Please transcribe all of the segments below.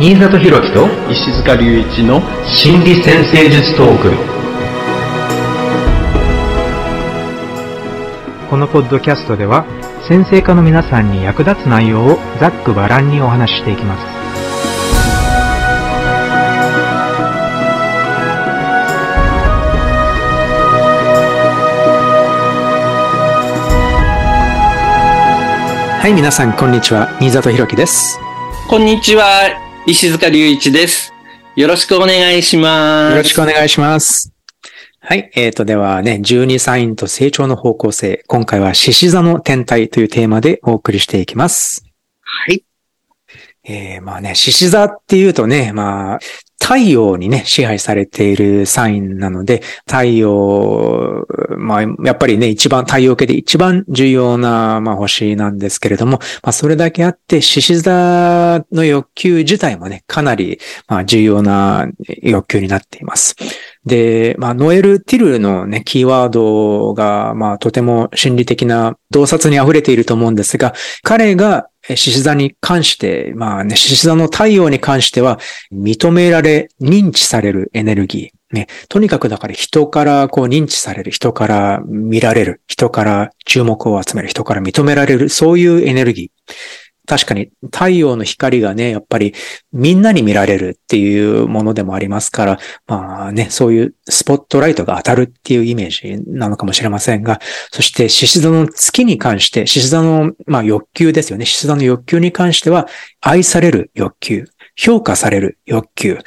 新里博樹と石塚隆一の心理先生術トーク。このポッドキャストでは先生科の皆さんに役立つ内容をざっくばらんにお話ししていきます。はい皆さんこんにちは。新里博樹です。こんにちは、石塚隆一です。よろしくお願いします。よろしくお願いします。はい。えーと、ではね、12サインと成長の方向性。今回は獅子座の天体というテーマでお送りしていきます。はい。えー、まあね、獅子座っていうとね、まあ、太陽にね、支配されているサインなので、太陽、まあ、やっぱりね、一番、太陽系で一番重要な、まあ、星なんですけれども、まあ、それだけあって、獅子座の欲求自体もね、かなり、まあ、重要な欲求になっています。で、まあ、ノエル・ティルのね、キーワードが、まあ、とても心理的な洞察に溢れていると思うんですが、彼が獅子座に関して、まあね、獅子座の太陽に関しては、認められ、認知されるエネルギー。ね、とにかくだから人からこう認知される、人から見られる、人から注目を集める、人から認められる、そういうエネルギー。確かに太陽の光がね、やっぱりみんなに見られるっていうものでもありますから、まあね、そういうスポットライトが当たるっていうイメージなのかもしれませんが、そして獅子座の月に関して、獅子座のまあ欲求ですよね。獅子座の欲求に関しては、愛される欲求。評価される欲求。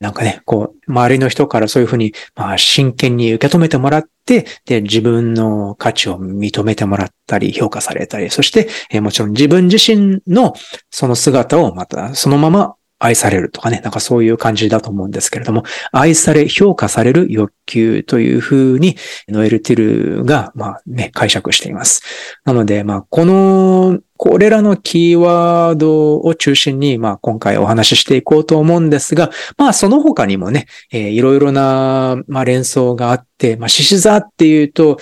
なんかね、こう、周りの人からそういうふうに、まあ、真剣に受け止めてもらって、で、自分の価値を認めてもらったり、評価されたり、そして、えもちろん自分自身のその姿をまた、そのまま愛されるとかね、なんかそういう感じだと思うんですけれども、愛され、評価される欲求というふうに、ノエル・ティルが、まあね、解釈しています。なので、まあ、この、これらのキーワードを中心に、まあ、今回お話ししていこうと思うんですが、まあ、その他にもね、えーいろいろな、まあ、連想があって、まあ、獅子座っていうと、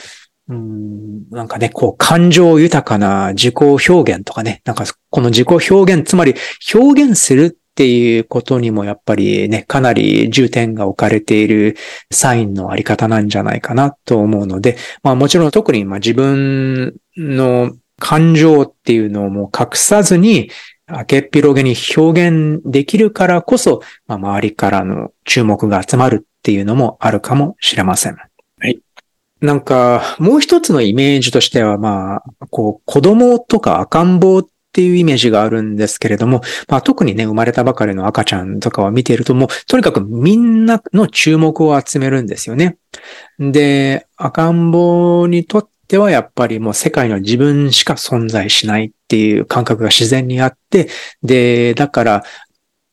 うんなんかね、こう、感情豊かな自己表現とかね、なんかこの自己表現、つまり表現するっていうことにもやっぱりね、かなり重点が置かれているサインのあり方なんじゃないかなと思うので、まあもちろん特にまあ自分の感情っていうのをもう隠さずに、明けっぴろげに表現できるからこそ、まあ、周りからの注目が集まるっていうのもあるかもしれません。はい。なんか、もう一つのイメージとしては、まあ、こう、子供とか赤ん坊っっていうイメージがあるんですけれども、まあ特にね、生まれたばかりの赤ちゃんとかを見ていると、もう、とにかくみんなの注目を集めるんですよね。で、赤ん坊にとってはやっぱりもう世界の自分しか存在しないっていう感覚が自然にあって、で、だから、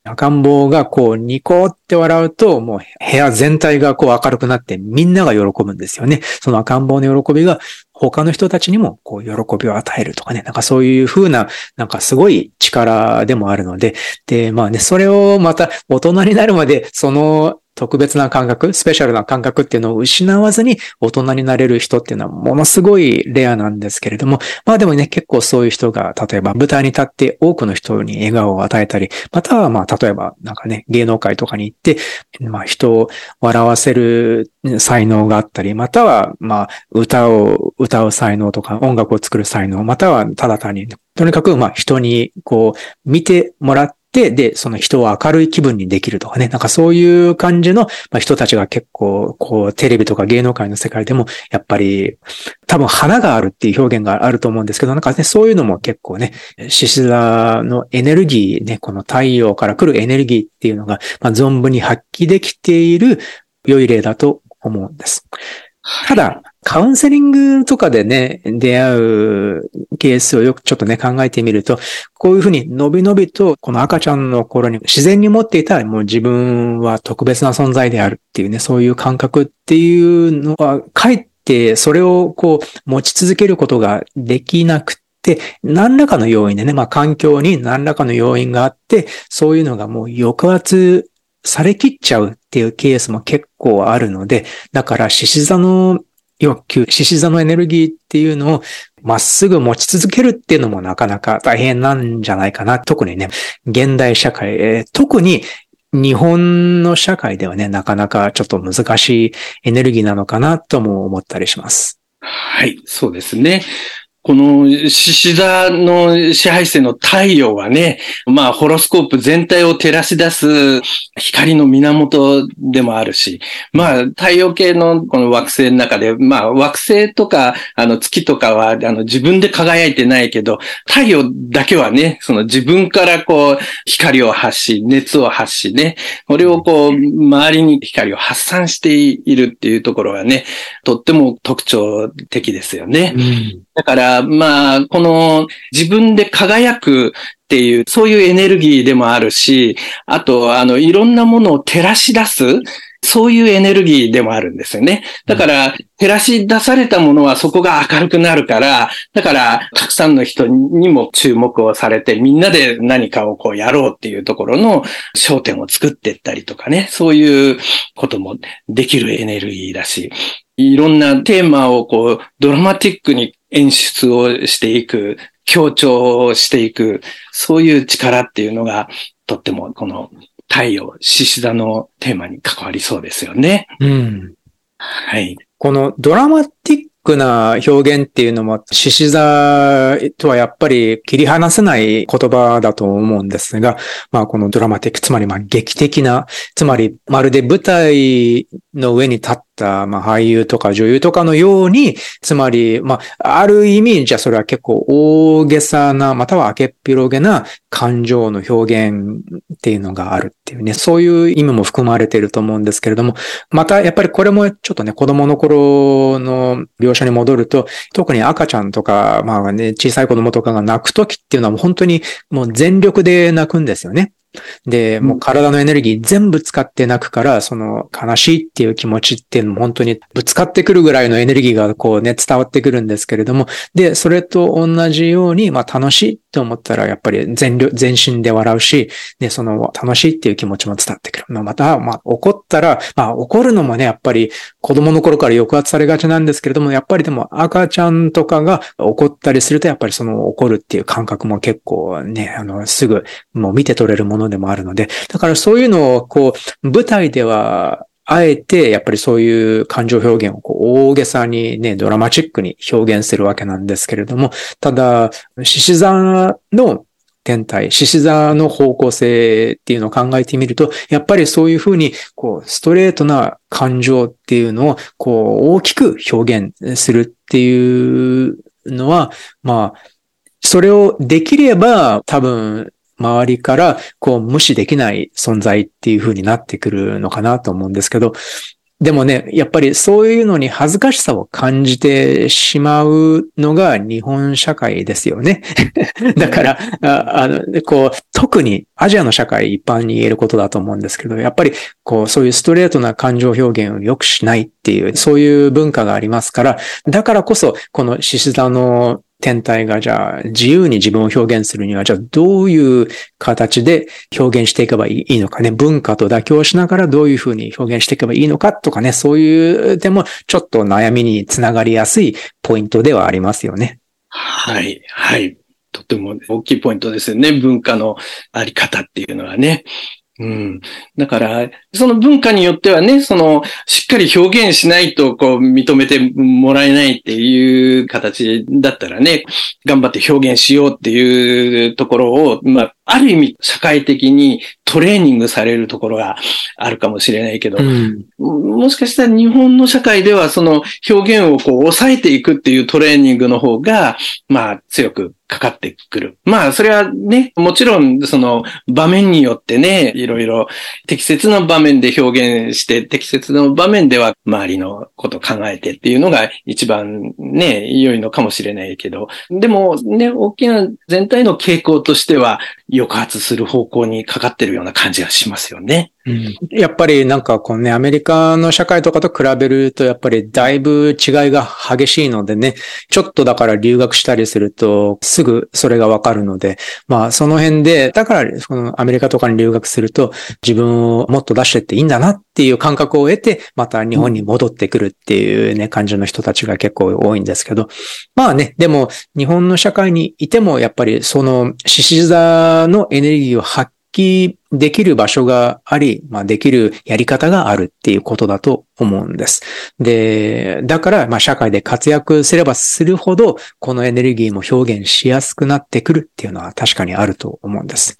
赤ん坊がこうニコって笑うと、もう部屋全体がこう明るくなってみんなが喜ぶんですよね。その赤ん坊の喜びが他の人たちにもこう喜びを与えるとかね。なんかそういう風な、なんかすごい力でもあるので、で、まあね、それをまた大人になるまで、その特別な感覚、スペシャルな感覚っていうのを失わずに大人になれる人っていうのはものすごいレアなんですけれども、まあでもね、結構そういう人が、例えば舞台に立って多くの人に笑顔を与えたり、またはまあ例えばなんかね、芸能界とかに行って、まあ人を笑わせる才能があったり、またはまあ歌を歌う才能とか音楽を作る才能、またはただ単に、とにかくまあ人にこう見てもらってて、で、その人を明るい気分にできるとかね、なんかそういう感じの、まあ、人たちが結構、こう、テレビとか芸能界の世界でも、やっぱり、多分花があるっていう表現があると思うんですけど、なんかね、そういうのも結構ね、獅子座のエネルギーね、この太陽から来るエネルギーっていうのが、まあ、存分に発揮できている良い例だと思うんです。ただ、カウンセリングとかでね、出会うケースをよくちょっとね、考えてみると、こういうふうにのびのびと、この赤ちゃんの頃に自然に持っていたらもう自分は特別な存在であるっていうね、そういう感覚っていうのは、かえってそれをこう持ち続けることができなくて、何らかの要因でね、まあ環境に何らかの要因があって、そういうのがもう抑圧されきっちゃうっていうケースも結構あるので、だから獅子座の欲求、獅子座のエネルギーっていうのをまっすぐ持ち続けるっていうのもなかなか大変なんじゃないかな。特にね、現代社会、えー、特に日本の社会ではね、なかなかちょっと難しいエネルギーなのかなとも思ったりします。はい、そうですね。この獅子座の支配性の太陽はね、まあ、ホロスコープ全体を照らし出す光の源でもあるし、まあ、太陽系のこの惑星の中で、まあ、惑星とか、あの、月とかは、あの、自分で輝いてないけど、太陽だけはね、その自分からこう、光を発し、熱を発しね、これをこう、周りに光を発散しているっていうところがね、とっても特徴的ですよね。うんだから、まあ、この自分で輝くっていう、そういうエネルギーでもあるし、あと、あの、いろんなものを照らし出す、そういうエネルギーでもあるんですよね。だから、照らし出されたものはそこが明るくなるから、だから、たくさんの人にも注目をされて、みんなで何かをこうやろうっていうところの焦点を作っていったりとかね、そういうこともできるエネルギーだし、いろんなテーマをこう、ドラマティックに演出をしていく、強調していく、そういう力っていうのが、とってもこの太陽、獅子座のテーマに関わりそうですよね。うん。はい。このドラマティックな表現っていうのも、獅子座とはやっぱり切り離せない言葉だと思うんですが、まあこのドラマティック、つまりまあ劇的な、つまりまるで舞台の上に立っ、たまあ、俳優とか女優とかのように、つまり、まあ、ある意味、じゃあそれは結構大げさな、または明けっぴろげな感情の表現っていうのがあるっていうね、そういう意味も含まれていると思うんですけれども、またやっぱりこれもちょっとね、子供の頃の描写に戻ると、特に赤ちゃんとか、まあね、小さい子供とかが泣くときっていうのはもう本当にもう全力で泣くんですよね。で、もう体のエネルギー全部使って泣くから、その悲しいっていう気持ちっていうのも本当にぶつかってくるぐらいのエネルギーがこうね、伝わってくるんですけれども、で、それと同じように、まあ楽しいと思ったらやっぱり全力、全身で笑うし、で、その楽しいっていう気持ちも伝わってくる。まあ、また、まあ怒ったら、まあ怒るのもね、やっぱり子供の頃から抑圧されがちなんですけれども、やっぱりでも赤ちゃんとかが怒ったりすると、やっぱりその怒るっていう感覚も結構ね、あの、すぐもう見て取れるものでもあるので、だからそういうのをこう、舞台ではあえて、やっぱりそういう感情表現をこう大げさにね、ドラマチックに表現するわけなんですけれども、ただ、獅子座の天体、獅子座の方向性っていうのを考えてみると、やっぱりそういうふうに、こう、ストレートな感情っていうのを、こう、大きく表現するっていうのは、まあ、それをできれば多分周りからこう無視できない存在っていう風になってくるのかなと思うんですけど、でもね、やっぱりそういうのに恥ずかしさを感じてしまうのが日本社会ですよね。だから、ああの、こう、特にアジアの社会一般に言えることだと思うんですけど、やっぱり、こう、そういうストレートな感情表現を良くしないっていう、そういう文化がありますから、だからこそ、この獅子座の天体がじゃあ自由に自分を表現するには、じゃあどういう形で表現していけばいいのかね、文化と妥協しながらどういうふうに表現していけばいいのかとかね、そういうでもちょっと悩みにつながりやすいポイントではありますよね。はい、はい。とても大きいポイントですよね。文化のあり方っていうのはね。うん。だから、その文化によってはね、その、しっかり表現しないと、こう、認めてもらえないっていう形だったらね、頑張って表現しようっていうところを、まあ、ある意味、社会的にトレーニングされるところがあるかもしれないけど、うん、もしかしたら日本の社会ではその表現をこう抑えていくっていうトレーニングの方が、まあ強くかかってくる。まあ、それはね、もちろん、その場面によってね、いろいろ適切な場面で表現して、適切な場面では周りのこと考えてっていうのが一番ね、良いのかもしれないけど、でもね、大きな全体の傾向としては、抑圧する方向にかかってるような感じがしますよね。うん、やっぱりなんかこのね、アメリカの社会とかと比べるとやっぱりだいぶ違いが激しいのでね、ちょっとだから留学したりするとすぐそれがわかるので、まあその辺で、だからそのアメリカとかに留学すると自分をもっと出してっていいんだなっていう感覚を得て、また日本に戻ってくるっていうね、感じの人たちが結構多いんですけど、まあね、でも日本の社会にいてもやっぱりその獅子座のエネルギーを発揮できる場所があり、まあ、できるやり方があるっていうことだと思うんです。で、だから、まあ、社会で活躍すればするほど、このエネルギーも表現しやすくなってくるっていうのは確かにあると思うんです。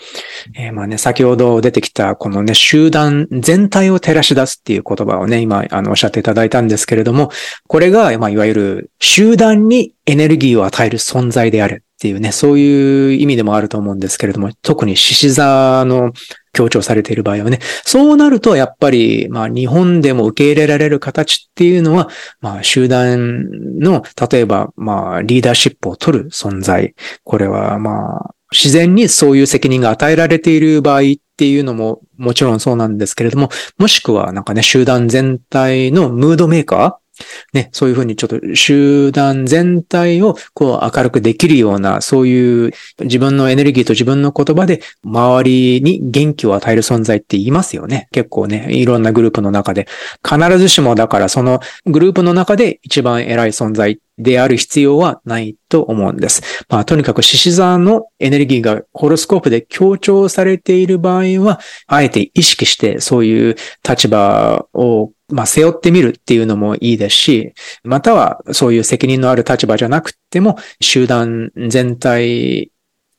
えー、まあね、先ほど出てきた、このね、集団全体を照らし出すっていう言葉をね、今、あの、おっしゃっていただいたんですけれども、これが、まあ、いわゆる集団にエネルギーを与える存在であるっていうね、そういう意味でもあると思うんですけれども、特に獅子座の強調されている場合はね、そうなるとやっぱり、まあ日本でも受け入れられる形っていうのは、まあ集団の、例えば、まあリーダーシップを取る存在。これはまあ、自然にそういう責任が与えられている場合っていうのももちろんそうなんですけれども、もしくはなんかね、集団全体のムードメーカーね、そういうふうにちょっと集団全体をこう明るくできるような、そういう自分のエネルギーと自分の言葉で周りに元気を与える存在って言いますよね。結構ね、いろんなグループの中で。必ずしもだからそのグループの中で一番偉い存在である必要はないと思うんです。まあ、とにかく獅子座のエネルギーがホロスコープで強調されている場合は、あえて意識してそういう立場をまあ、背負ってみるっていうのもいいですし、またはそういう責任のある立場じゃなくても、集団全体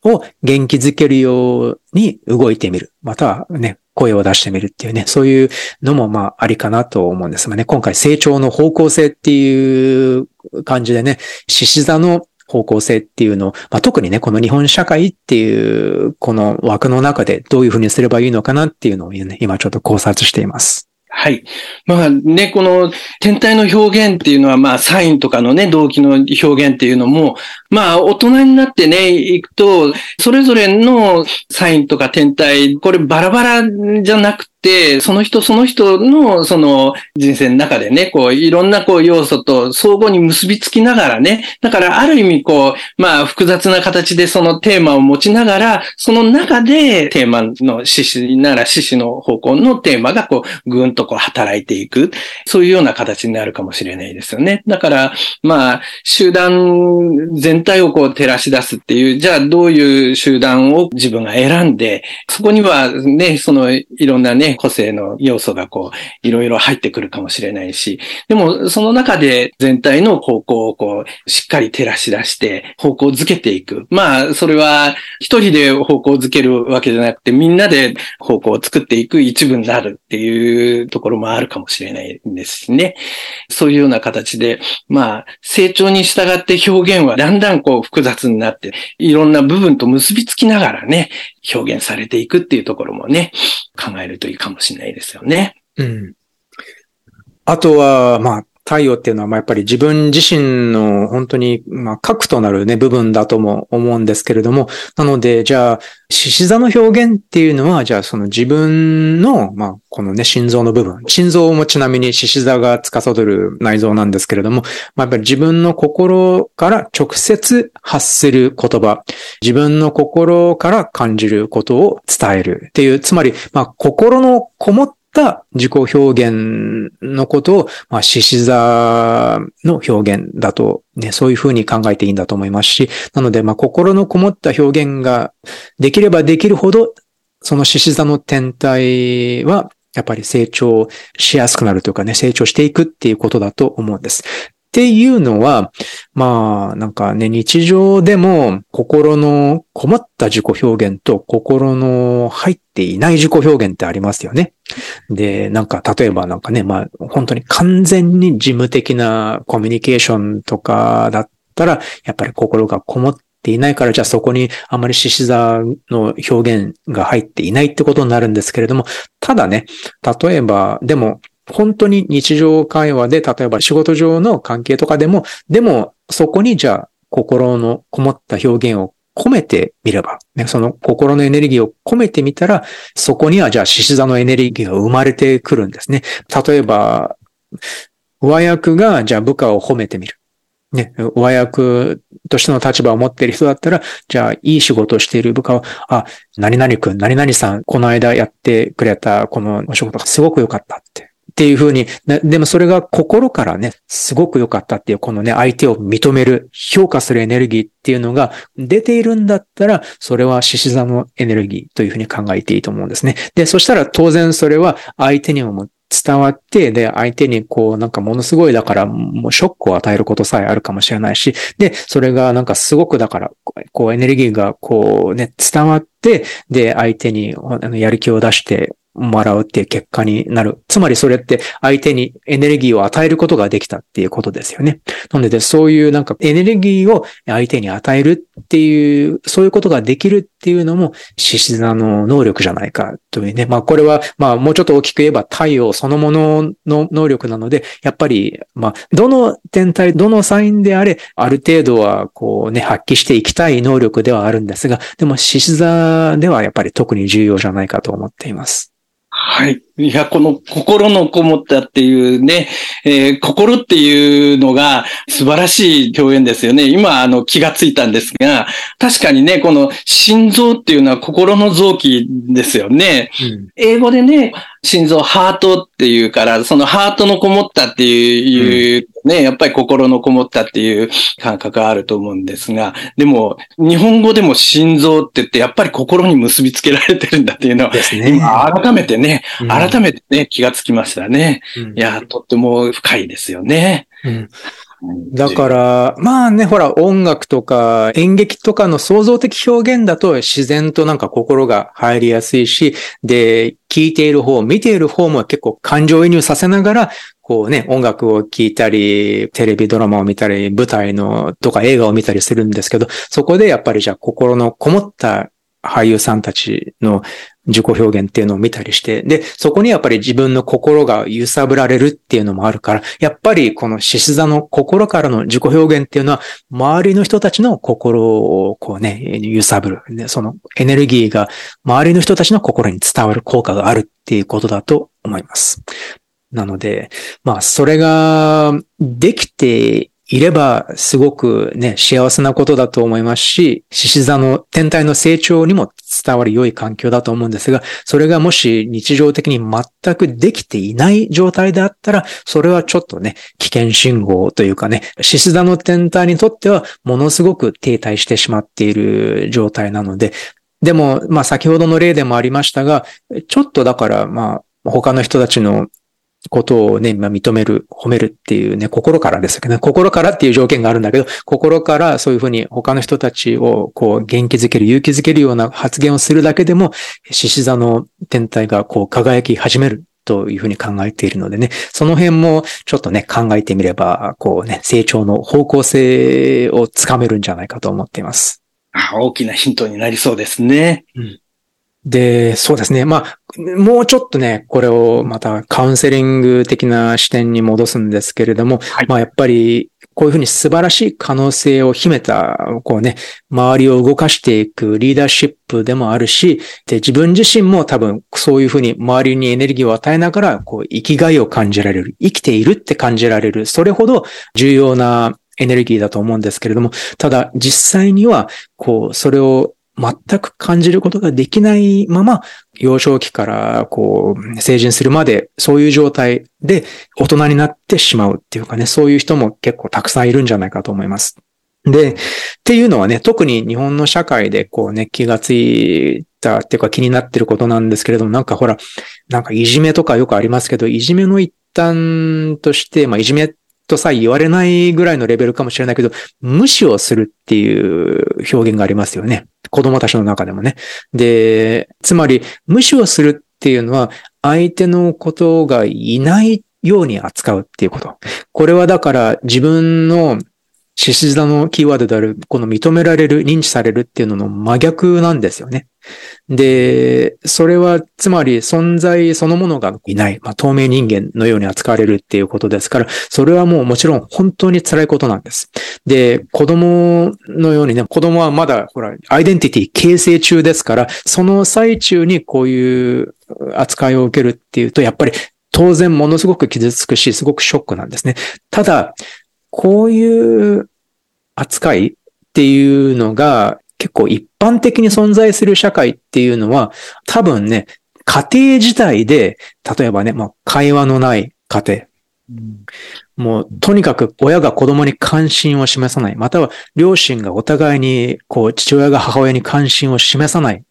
を元気づけるように動いてみる。またはね、声を出してみるっていうね、そういうのもまあありかなと思うんです。まあね、今回成長の方向性っていう感じでね、獅子座の方向性っていうのを、まあ、特にね、この日本社会っていう、この枠の中でどういうふうにすればいいのかなっていうのをね、今ちょっと考察しています。はい。まあね、この天体の表現っていうのは、まあサインとかのね、動機の表現っていうのも、まあ大人になってね、行くと、それぞれのサインとか天体、これバラバラじゃなくて、その人その人のその人生の中でね、こういろんなこう要素と相互に結びつきながらね、だからある意味こう、まあ複雑な形でそのテーマを持ちながら、その中でテーマの獅子なら獅子の方向のテーマがこうぐんとこう働いていく、そういうような形になるかもしれないですよね。だからまあ集団全体をこう照らし出すっていう、じゃあどういう集団を自分が選んで、そこにはね、そのいろんなね、個性の要素がこう、いろいろ入ってくるかもしれないし、でもその中で全体の方向をこう、しっかり照らし出して、方向づけていく。まあ、それは一人で方向づけるわけじゃなくて、みんなで方向を作っていく一部になるっていうところもあるかもしれないんですしね。そういうような形で、まあ、成長に従って表現はだんだんこう複雑になって、いろんな部分と結びつきながらね、表現されていくっていうところもね、考えるといいかもしれないですよね。うん。あとは、まあ、太陽っていうのは、まあ、やっぱり自分自身の本当に、ま、核となるね、部分だとも思うんですけれども、なので、じゃあ、獅子座の表現っていうのは、じゃあ、その自分の、まあ、このね、心臓の部分。心臓もちなみに獅子座が司る内臓なんですけれども、ま、やっぱり自分の心から直接発する言葉、自分の心から感じることを伝えるっていう、つまり、まあ、心のこもっった自己表現のことを、まあ、獅子座の表現だと、ね、そういうふうに考えていいんだと思いますし、なので、まあ、心のこもった表現ができればできるほど、その獅子座の天体は、やっぱり成長しやすくなるというかね、成長していくっていうことだと思うんです。っていうのは、まあ、なんかね、日常でも心のこもった自己表現と心の入っていない自己表現ってありますよね。で、なんか例えばなんかね、まあ本当に完全に事務的なコミュニケーションとかだったら、やっぱり心がこもっていないから、じゃあそこにあまり獅子座の表現が入っていないってことになるんですけれども、ただね、例えば、でも本当に日常会話で、例えば仕事上の関係とかでも、でもそこにじゃあ心のこもった表現を込めてみれば、ね、その心のエネルギーを込めてみたら、そこにはじゃあ獅子座のエネルギーが生まれてくるんですね。例えば、上役がじゃあ部下を褒めてみる。ね、上役としての立場を持っている人だったら、じゃあ、いい仕事をしている部下は、あ、何々くん、何々さん、この間やってくれたこのお仕事がすごく良かったって。っていうふうに、でもそれが心からね、すごく良かったっていう、このね、相手を認める、評価するエネルギーっていうのが出ているんだったら、それは獅子座のエネルギーというふうに考えていいと思うんですね。で、そしたら当然それは相手にも伝わって、で、相手にこう、なんかものすごいだから、もうショックを与えることさえあるかもしれないし、で、それがなんかすごくだから、こう、エネルギーがこうね、伝わって、で、相手にやる気を出して、もらうっていう結果になる。つまりそれって相手にエネルギーを与えることができたっていうことですよね。なのでそういうなんかエネルギーを相手に与えるっていう、そういうことができるっていうのも獅子座の能力じゃないかというね。まあこれはまあもうちょっと大きく言えば太陽そのものの能力なので、やっぱりまあどの天体、どのサインであれ、ある程度はこうね、発揮していきたい能力ではあるんですが、でも獅子座ではやっぱり特に重要じゃないかと思っています。はい。いや、この心のこもったっていうね、えー、心っていうのが素晴らしい表現ですよね。今、あの、気がついたんですが、確かにね、この心臓っていうのは心の臓器ですよね。うん、英語でね、心臓、ハートっていうから、そのハートのこもったっていう、ね、やっぱり心のこもったっていう感覚があると思うんですが、でも、日本語でも心臓って言って、やっぱり心に結びつけられてるんだっていうのは、ね、今改めてね、改めてね、気がつきましたね。うん、いや、とっても深いですよね。うんだから、まあね、ほら、音楽とか演劇とかの創造的表現だと自然となんか心が入りやすいし、で、聴いている方、見ている方も結構感情移入させながら、こうね、音楽を聴いたり、テレビドラマを見たり、舞台のとか映画を見たりするんですけど、そこでやっぱりじゃあ心のこもった俳優さんたちの自己表現っていうのを見たりして、で、そこにやっぱり自分の心が揺さぶられるっていうのもあるから、やっぱりこの獅子座の心からの自己表現っていうのは、周りの人たちの心をこうね、揺さぶる。そのエネルギーが周りの人たちの心に伝わる効果があるっていうことだと思います。なので、まあ、それができていれば、すごくね、幸せなことだと思いますし、獅子座の天体の成長にも伝わる良い環境だと思うんですが、それがもし日常的に全くできていない状態であったら、それはちょっとね、危険信号というかね、獅子座の天体にとってはものすごく停滞してしまっている状態なので、でも、まあ先ほどの例でもありましたが、ちょっとだから、まあ、他の人たちのことをね、まあ、認める、褒めるっていうね、心からですけどね、心からっていう条件があるんだけど、心からそういうふうに他の人たちをこう元気づける、勇気づけるような発言をするだけでも、獅子座の天体がこう輝き始めるというふうに考えているのでね、その辺もちょっとね、考えてみれば、こうね、成長の方向性をつかめるんじゃないかと思っています。大きなヒントになりそうですね。うんで、そうですね。まあ、もうちょっとね、これをまたカウンセリング的な視点に戻すんですけれども、はい、まあやっぱりこういうふうに素晴らしい可能性を秘めた、こうね、周りを動かしていくリーダーシップでもあるし、で、自分自身も多分そういうふうに周りにエネルギーを与えながら、こう、生きがいを感じられる、生きているって感じられる、それほど重要なエネルギーだと思うんですけれども、ただ実際には、こう、それを全く感じることができないまま、幼少期からこう、成人するまで、そういう状態で大人になってしまうっていうかね、そういう人も結構たくさんいるんじゃないかと思います。で、っていうのはね、特に日本の社会でこうね、気がついたっていうか気になってることなんですけれども、なんかほら、なんかいじめとかよくありますけど、いじめの一端として、まあいじめとさえ言われないぐらいのレベルかもしれないけど、無視をするっていう表現がありますよね。子供たちの中でもね。で、つまり、無視をするっていうのは、相手のことがいないように扱うっていうこと。これはだから自分の獅子座のキーワードである、この認められる、認知されるっていうのの真逆なんですよね。で、それは、つまり存在そのものがいない、まあ、透明人間のように扱われるっていうことですから、それはもうもちろん本当に辛いことなんです。で、子供のようにね、子供はまだ、ほら、アイデンティティ形成中ですから、その最中にこういう扱いを受けるっていうと、やっぱり当然ものすごく傷つくし、すごくショックなんですね。ただ、こういう扱いっていうのが結構一般的に存在する社会っていうのは、多分ね、家庭自体で、例えばね、もう会話のない家庭。うん、もう、とにかく親が子供に関心を示さない。または、両親がお互いに、こう、父親が母親に関心を示さない。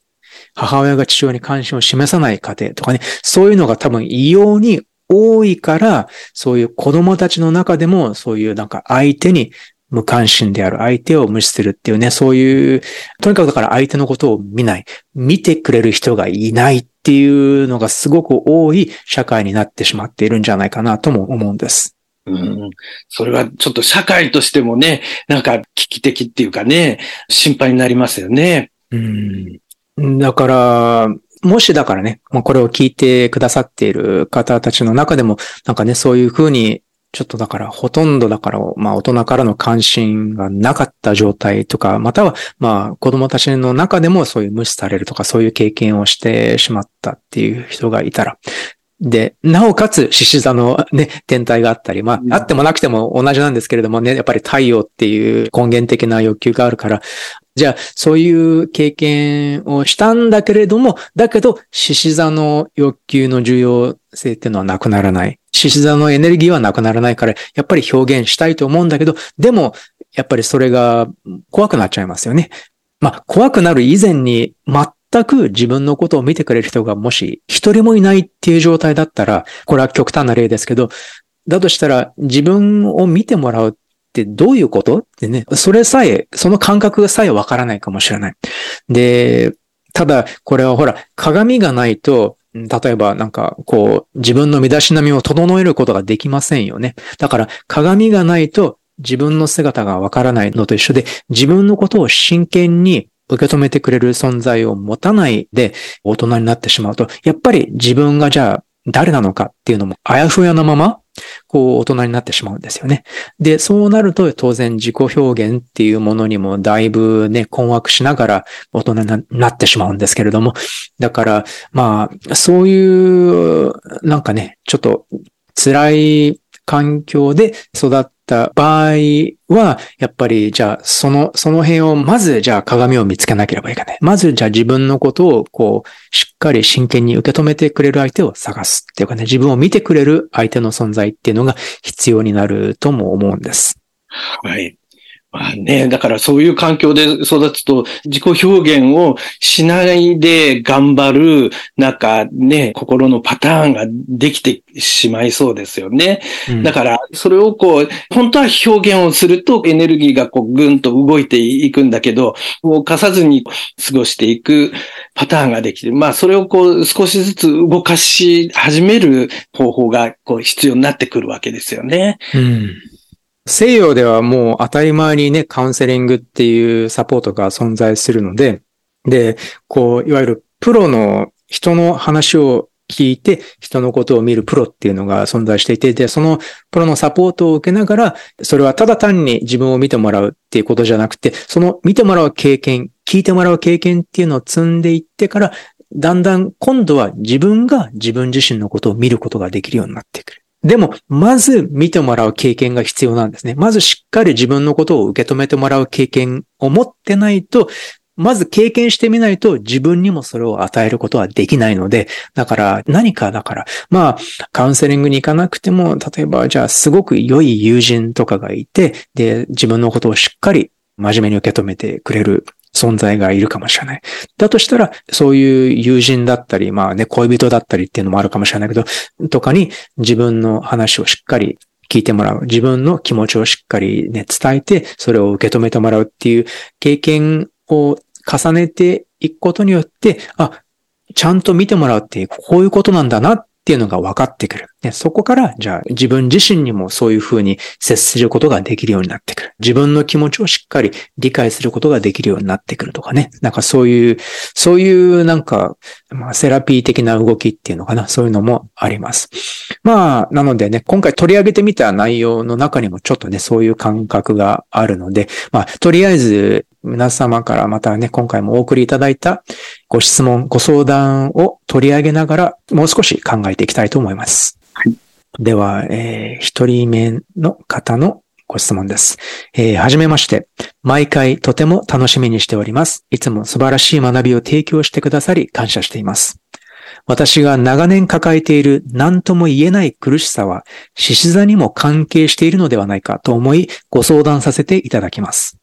母親が父親に関心を示さない家庭とかね、そういうのが多分異様に多いから、そういう子供たちの中でも、そういうなんか相手に無関心である相手を無視するっていうね、そういう、とにかくだから相手のことを見ない、見てくれる人がいないっていうのがすごく多い社会になってしまっているんじゃないかなとも思うんです。うん。それはちょっと社会としてもね、なんか危機的っていうかね、心配になりますよね。うん。だから、もしだからね、これを聞いてくださっている方たちの中でも、なんかね、そういうふうにちょっとだからほとんどだから、まあ大人からの関心がなかった状態とか、またはまあ子供たちの中でもそういう無視されるとかそういう経験をしてしまったっていう人がいたら、で、なおかつ、獅子座のね、天体があったり、まあ、あってもなくても同じなんですけれどもね、やっぱり太陽っていう根源的な欲求があるから、じゃあ、そういう経験をしたんだけれども、だけど、獅子座の欲求の重要性っていうのはなくならない。獅子座のエネルギーはなくならないから、やっぱり表現したいと思うんだけど、でも、やっぱりそれが怖くなっちゃいますよね。まあ、怖くなる以前に、全く自分のことを見てくれる人がもし一人もいないっていう状態だったら、これは極端な例ですけど、だとしたら自分を見てもらうってどういうことってね、それさえ、その感覚さえわからないかもしれない。で、ただ、これはほら、鏡がないと、例えばなんか、こう、自分の身だしなみを整えることができませんよね。だから、鏡がないと自分の姿がわからないのと一緒で、自分のことを真剣に受け止めてくれる存在を持たないで大人になってしまうと、やっぱり自分がじゃあ誰なのかっていうのもあやふやなままこう、大人になってしまうんですよね。で、そうなると当然自己表現っていうものにもだいぶね、困惑しながら大人になってしまうんですけれども、だから、まあ、そういう、なんかね、ちょっと辛い環境で育った場合は、やっぱり、じゃあ、その、その辺を、まず、じゃあ、鏡を見つけなければいけない。まず、じゃあ、自分のことを、こう、しっかり真剣に受け止めてくれる相手を探すっていうかね、自分を見てくれる相手の存在っていうのが必要になるとも思うんです。はい。まあね、だからそういう環境で育つと自己表現をしないで頑張る、なんかね、心のパターンができてしまいそうですよね。うん、だからそれをこう、本当は表現をするとエネルギーがこうぐんと動いていくんだけど、動かさずに過ごしていくパターンができて、まあそれをこう少しずつ動かし始める方法がこう必要になってくるわけですよね。うん西洋ではもう当たり前にね、カウンセリングっていうサポートが存在するので、で、こう、いわゆるプロの人の話を聞いて人のことを見るプロっていうのが存在していて、で、そのプロのサポートを受けながら、それはただ単に自分を見てもらうっていうことじゃなくて、その見てもらう経験、聞いてもらう経験っていうのを積んでいってから、だんだん今度は自分が自分自身のことを見ることができるようになってくる。でも、まず見てもらう経験が必要なんですね。まずしっかり自分のことを受け止めてもらう経験を持ってないと、まず経験してみないと自分にもそれを与えることはできないので、だから何かだから、まあ、カウンセリングに行かなくても、例えばじゃあすごく良い友人とかがいて、で、自分のことをしっかり真面目に受け止めてくれる存在がいるかもしれない。だとしたら、そういう友人だったり、まあね、恋人だったりっていうのもあるかもしれないけど、とかに自分の話をしっかり聞いてもらう。自分の気持ちをしっかりね、伝えて、それを受け止めてもらうっていう経験を重ねていくことによって、あ、ちゃんと見てもらうっていう、こういうことなんだなっっていうのが分かってくる。ね、そこから、じゃあ自分自身にもそういうふうに接することができるようになってくる。自分の気持ちをしっかり理解することができるようになってくるとかね。なんかそういう、そういうなんか、まあ、セラピー的な動きっていうのかな。そういうのもあります。まあ、なのでね、今回取り上げてみた内容の中にもちょっとね、そういう感覚があるので、まあ、とりあえず、皆様からまたね、今回もお送りいただいたご質問、ご相談を取り上げながら、もう少し考えていきたいと思います。はい、では、えー、一人目の方のご質問です。えー、はじめまして。毎回とても楽しみにしております。いつも素晴らしい学びを提供してくださり感謝しています。私が長年抱えている何とも言えない苦しさは、獅子座にも関係しているのではないかと思い、ご相談させていただきます。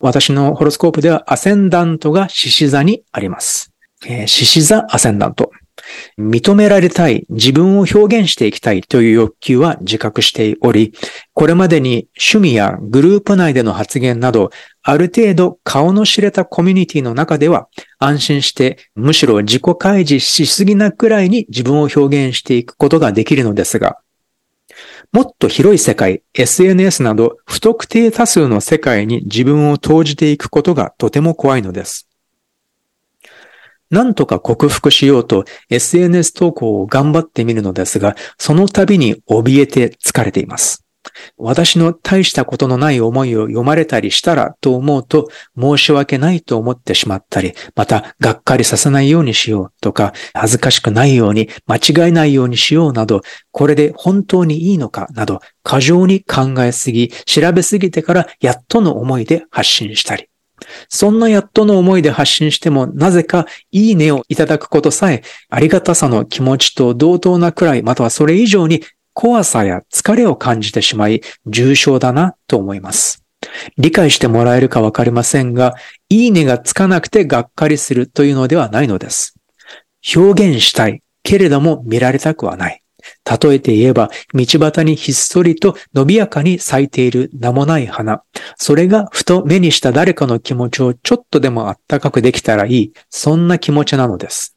私のホロスコープではアセンダントが獅子座にあります。え、獅子座アセンダント。認められたい、自分を表現していきたいという欲求は自覚しており、これまでに趣味やグループ内での発言など、ある程度顔の知れたコミュニティの中では安心してむしろ自己開示しすぎなくらいに自分を表現していくことができるのですが、もっと広い世界、SNS など不特定多数の世界に自分を投じていくことがとても怖いのです。なんとか克服しようと SNS 投稿を頑張ってみるのですが、その度に怯えて疲れています。私の大したことのない思いを読まれたりしたらと思うと申し訳ないと思ってしまったり、またがっかりさせないようにしようとか、恥ずかしくないように間違えないようにしようなど、これで本当にいいのかなど、過剰に考えすぎ、調べすぎてからやっとの思いで発信したり、そんなやっとの思いで発信しても、なぜかいいねをいただくことさえ、ありがたさの気持ちと同等なくらい、またはそれ以上に怖さや疲れを感じてしまい、重症だなと思います。理解してもらえるかわかりませんが、いいねがつかなくてがっかりするというのではないのです。表現したい、けれども見られたくはない。例えて言えば、道端にひっそりと伸びやかに咲いている名もない花。それがふと目にした誰かの気持ちをちょっとでもあったかくできたらいい。そんな気持ちなのです。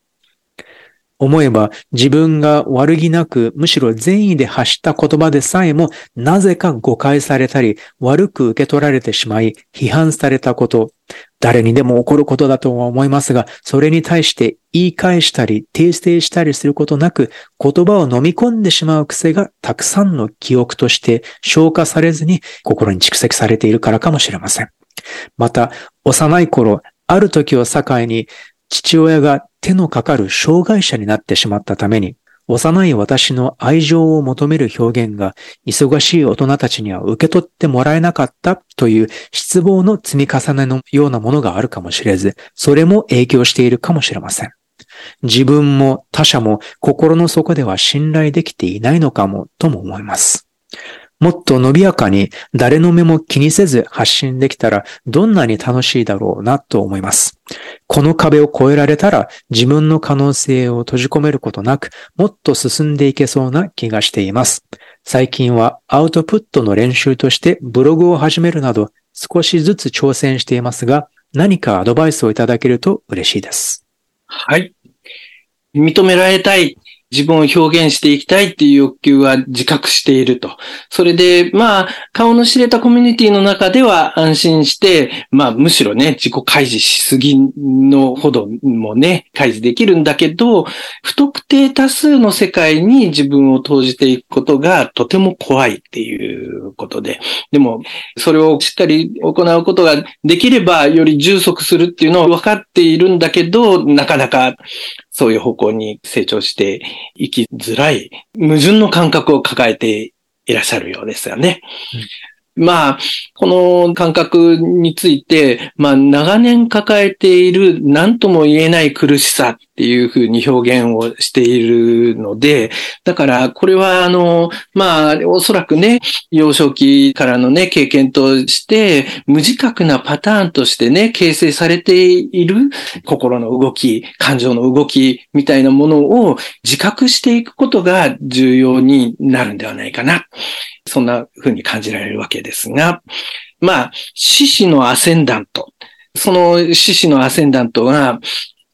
思えば自分が悪気なく、むしろ善意で発した言葉でさえも、なぜか誤解されたり、悪く受け取られてしまい、批判されたこと、誰にでも起こることだとは思いますが、それに対して言い返したり、訂正したりすることなく、言葉を飲み込んでしまう癖がたくさんの記憶として消化されずに心に蓄積されているからかもしれません。また、幼い頃、ある時を境に、父親が手のかかる障害者になってしまったために、幼い私の愛情を求める表現が忙しい大人たちには受け取ってもらえなかったという失望の積み重ねのようなものがあるかもしれず、それも影響しているかもしれません。自分も他者も心の底では信頼できていないのかもとも思います。もっと伸びやかに誰の目も気にせず発信できたらどんなに楽しいだろうなと思います。この壁を越えられたら自分の可能性を閉じ込めることなくもっと進んでいけそうな気がしています。最近はアウトプットの練習としてブログを始めるなど少しずつ挑戦していますが何かアドバイスをいただけると嬉しいです。はい。認められたい。自分を表現していきたいっていう欲求は自覚していると。それで、まあ、顔の知れたコミュニティの中では安心して、まあ、むしろね、自己開示しすぎのほどもね、開示できるんだけど、不特定多数の世界に自分を投じていくことがとても怖いっていうことで。でも、それをしっかり行うことができれば、より充足するっていうのは分かっているんだけど、なかなかそういう方向に成長していきづらい、矛盾の感覚を抱えていらっしゃるようですよね。うん、まあ、この感覚について、まあ、長年抱えている何とも言えない苦しさっていうふうに表現をしているので、だからこれはあの、まあ、おそらくね、幼少期からのね、経験として、無自覚なパターンとしてね、形成されている心の動き、感情の動きみたいなものを自覚していくことが重要になるんではないかな。そんな風に感じられるわけですが、まあ、獅子のアセンダント。その獅子のアセンダントが、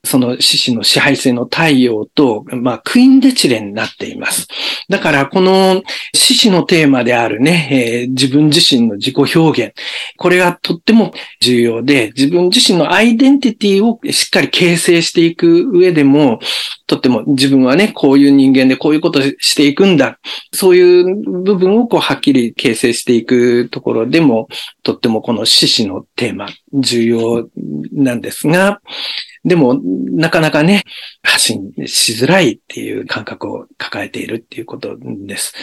その獅子の支配性の太陽と、まあ、クインデチレになっています。だから、この獅子のテーマであるね、えー、自分自身の自己表現、これがとっても重要で、自分自身のアイデンティティをしっかり形成していく上でも、とっても自分はね、こういう人間でこういうことしていくんだ。そういう部分をこうはっきり形成していくところでも、とってもこの獅子のテーマ、重要なんですが、でも、なかなかね、発信しづらいっていう感覚を抱えているっていうことです。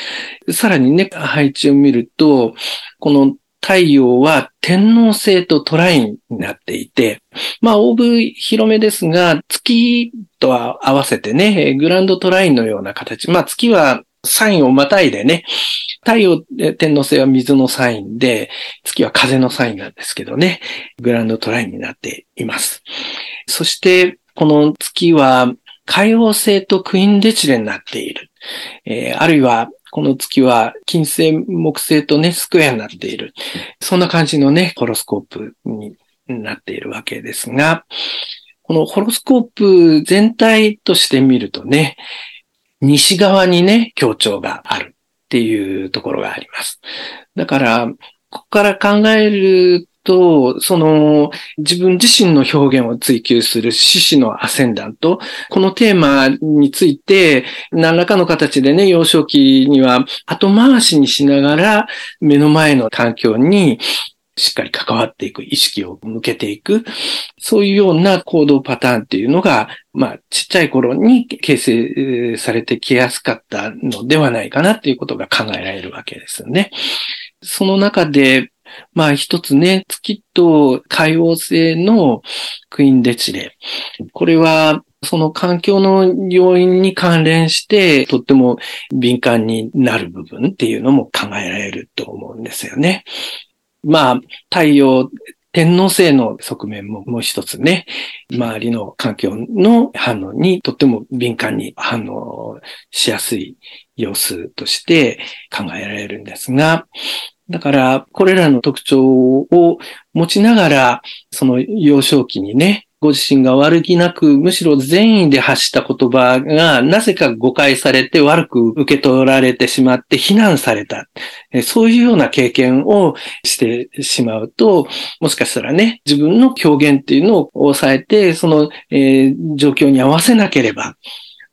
さらにね、配置を見ると、この太陽は天皇星とトラインになっていて、まあ、オーブ広めですが、月とは合わせてね、グランドトラインのような形。まあ、月はサインをまたいでね、太陽、天皇星は水のサインで、月は風のサインなんですけどね、グランドトラインになっています。そして、この月は海王星とクイーンデチレになっている。えー、あるいは、この月は金星、木星とね、スクエアになっている。そんな感じのね、ホロスコープになっているわけですが、このホロスコープ全体として見るとね、西側にね、強調があるっていうところがあります。だから、ここから考えると、その自分自身の表現を追求する獅子のアセンダント、このテーマについて何らかの形でね、幼少期には後回しにしながら目の前の環境にしっかり関わっていく、意識を向けていく、そういうような行動パターンっていうのが、まあ、ちっちゃい頃に形成されてきやすかったのではないかなっていうことが考えられるわけですよね。その中で、まあ一つね、月と海王星のクイーンデチレ。これは、その環境の要因に関連して、とっても敏感になる部分っていうのも考えられると思うんですよね。まあ、太陽、天皇制の側面ももう一つね、周りの環境の反応にとっても敏感に反応しやすい様子として考えられるんですが、だから、これらの特徴を持ちながら、その幼少期にね、ご自身が悪気なく、むしろ善意で発した言葉が、なぜか誤解されて悪く受け取られてしまって非難された。そういうような経験をしてしまうと、もしかしたらね、自分の表現っていうのを抑えて、その、えー、状況に合わせなければ、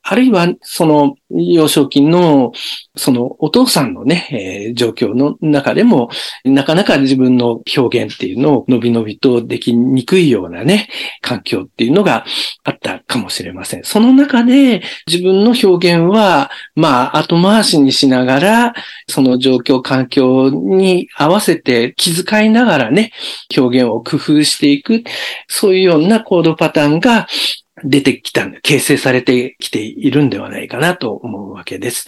あるいは、その、幼少期の、その、お父さんのね、えー、状況の中でも、なかなか自分の表現っていうのを伸び伸びとできにくいようなね、環境っていうのがあったかもしれません。その中で、自分の表現は、まあ、後回しにしながら、その状況、環境に合わせて気遣いながらね、表現を工夫していく、そういうような行動パターンが、出てきた、形成されてきているんではないかなと思うわけです。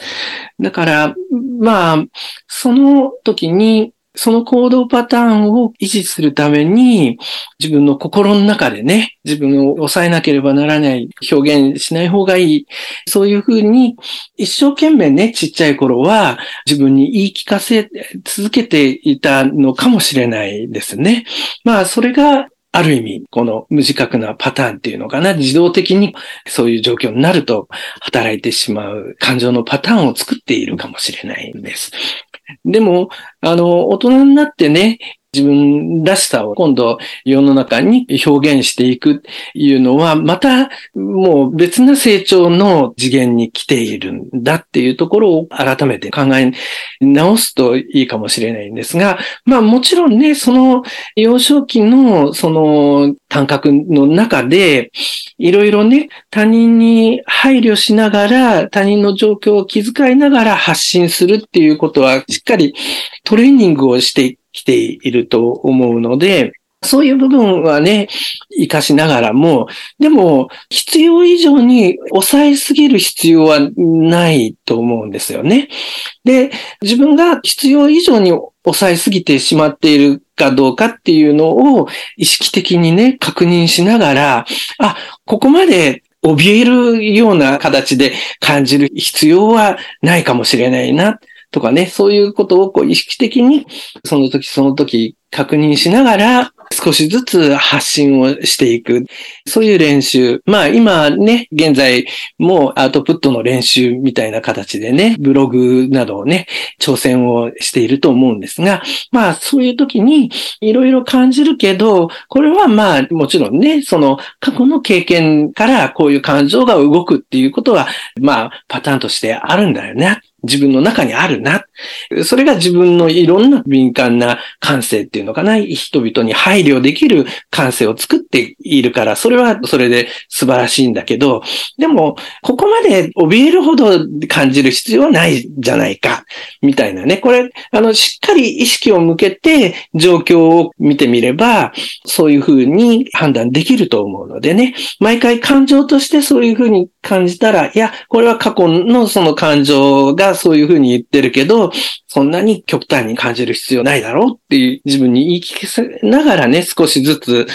だから、まあ、その時に、その行動パターンを維持するために、自分の心の中でね、自分を抑えなければならない、表現しない方がいい。そういうふうに、一生懸命ね、ちっちゃい頃は自分に言い聞かせ続けていたのかもしれないですね。まあ、それがある意味、この無自覚なパターンっていうのかな、自動的にそういう状況になると働いてしまう感情のパターンを作っているかもしれないんです。でも、あの、大人になってね、自分らしさを今度世の中に表現していくっていうのは、またもう別な成長の次元に来ているんだっていうところを改めて考え直すといいかもしれないんですが、まあもちろんね、その幼少期のその感覚の中で、いろいろね、他人に配慮しながら、他人の状況を気遣いながら発信するっていうことは、しっかりトレーニングをしてきていると思うので、そういう部分はね、活かしながらも、でも、必要以上に抑えすぎる必要はないと思うんですよね。で、自分が必要以上に抑えすぎてしまっているかどうかっていうのを意識的にね、確認しながら、あ、ここまで怯えるような形で感じる必要はないかもしれないな。とかね、そういうことをこう意識的に、その時その時確認しながら、少しずつ発信をしていく。そういう練習。まあ今ね、現在もうアウトプットの練習みたいな形でね、ブログなどをね、挑戦をしていると思うんですが、まあそういう時にいろいろ感じるけど、これはまあもちろんね、その過去の経験からこういう感情が動くっていうことは、まあパターンとしてあるんだよね。自分の中にあるな。それが自分のいろんな敏感な感性っていうのかな。人々に配慮できる感性を作っているから、それはそれで素晴らしいんだけど、でも、ここまで怯えるほど感じる必要はないじゃないか。みたいなね。これ、あの、しっかり意識を向けて状況を見てみれば、そういうふうに判断できると思うのでね。毎回感情としてそういうふうに感じたら、いや、これは過去のその感情がそういうふうに言ってるけど、そんなに極端に感じる必要ないだろうっていう自分に言い聞かせながらね、少しずつ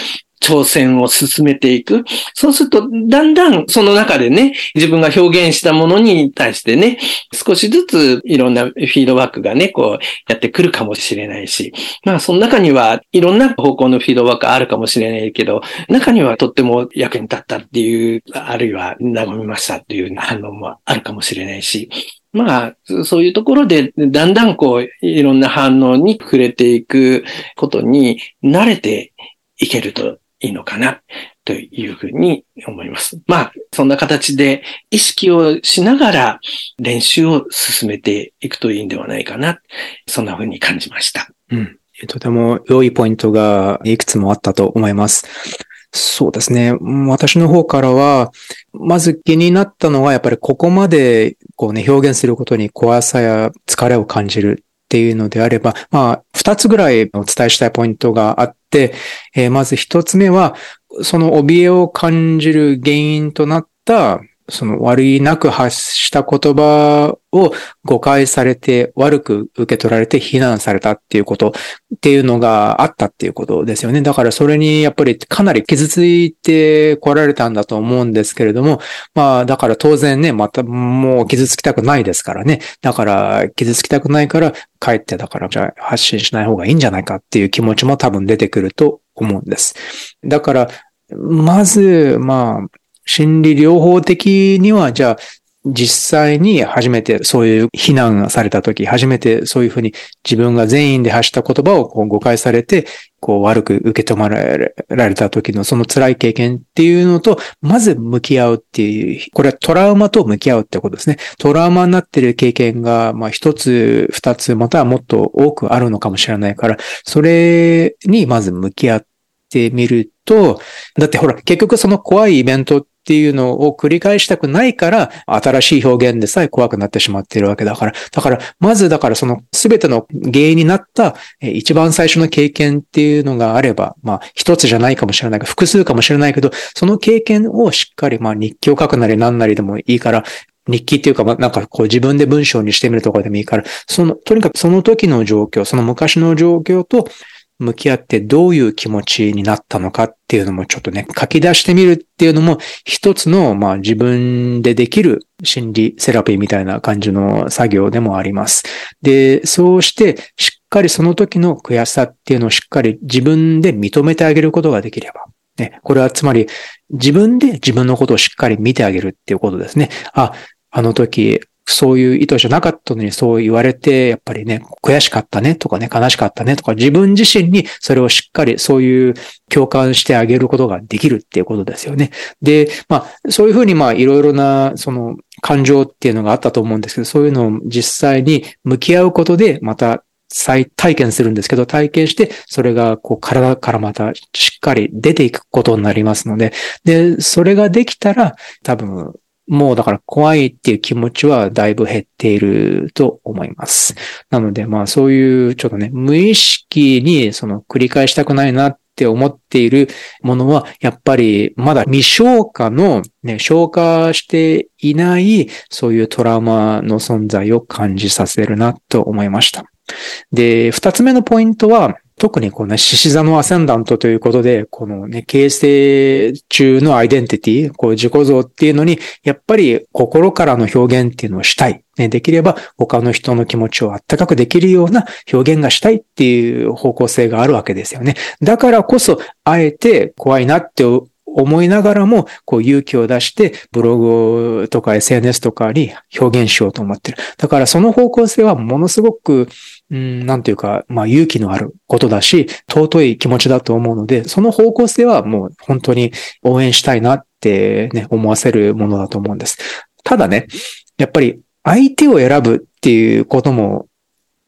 挑戦を進めていく。そうすると、だんだんその中でね、自分が表現したものに対してね、少しずついろんなフィードバックがね、こうやってくるかもしれないし、まあその中にはいろんな方向のフィードバックあるかもしれないけど、中にはとっても役に立ったっていう、あるいは和みましたっていう反応もあるかもしれないし、まあ、そういうところで、だんだんこう、いろんな反応に触れていくことに慣れていけるといいのかな、というふうに思います。まあ、そんな形で意識をしながら練習を進めていくといいんではないかな。そんなふうに感じました。うん。とても良いポイントがいくつもあったと思います。そうですね。私の方からは、まず気になったのは、やっぱりここまでこうね、表現することに怖さや疲れを感じるっていうのであれば、まあ、二つぐらいお伝えしたいポイントがあって、えー、まず一つ目は、その怯えを感じる原因となったその悪いなく発した言葉を誤解されて悪く受け取られて非難されたっていうことっていうのがあったっていうことですよね。だからそれにやっぱりかなり傷ついて来られたんだと思うんですけれども、まあだから当然ね、またもう傷つきたくないですからね。だから傷つきたくないから帰ってだからじゃあ発信しない方がいいんじゃないかっていう気持ちも多分出てくると思うんです。だから、まず、まあ、心理療法的には、じゃあ、実際に初めてそういう非難された時、初めてそういうふうに自分が全員で発した言葉をこう誤解されて、こう悪く受け止まられた時のその辛い経験っていうのと、まず向き合うっていう、これはトラウマと向き合うってことですね。トラウマになってる経験が、まあ一つ、二つ、またはもっと多くあるのかもしれないから、それにまず向き合ってみると、だってほら、結局その怖いイベントっていうのを繰り返したくないから、新しい表現でさえ怖くなってしまっているわけだから。だから、まずだからその全ての原因になった一番最初の経験っていうのがあれば、まあ一つじゃないかもしれない、複数かもしれないけど、その経験をしっかりまあ日記を書くなり何なりでもいいから、日記っていうか、まあ、なんかこう自分で文章にしてみるとかでもいいから、その、とにかくその時の状況、その昔の状況と向き合ってどういう気持ちになったのかっていうのもちょっとね、書き出してみるっていうのも一つの、まあ自分でできる心理セラピーみたいな感じの作業でもあります。で、そうしてしっかりその時の悔しさっていうのをしっかり自分で認めてあげることができれば。ね、これはつまり自分で自分のことをしっかり見てあげるっていうことですね。あ、あの時そういう意図じゃなかったのにそう言われて、やっぱりね、悔しかったねとかね、悲しかったねとか、自分自身にそれをしっかりそういう共感してあげることができるっていうことですよね。で、まあ、そういうふうにまあ、いろいろな、その、感情っていうのがあったと思うんですけど、そういうのを実際に向き合うことで、また再体験するんですけど、体験して、それがこう体からまたしっかり出ていくことになりますので、で、それができたら、多分、もうだから怖いっていう気持ちはだいぶ減っていると思います。なのでまあそういうちょっとね、無意識にその繰り返したくないなって思っているものは、やっぱりまだ未消化のね、消化していないそういうトラウマの存在を感じさせるなと思いました。で、二つ目のポイントは、特にこのね、獅子座のアセンダントということで、このね、形成中のアイデンティティ、こう自己像っていうのに、やっぱり心からの表現っていうのをしたい。ね、できれば他の人の気持ちをあったかくできるような表現がしたいっていう方向性があるわけですよね。だからこそ、あえて怖いなって思いながらも、こう勇気を出して、ブログとか SNS とかに表現しようと思ってる。だからその方向性はものすごく、うん、なんていうか、まあ勇気のあることだし、尊い気持ちだと思うので、その方向性はもう本当に応援したいなってね、思わせるものだと思うんです。ただね、やっぱり相手を選ぶっていうことも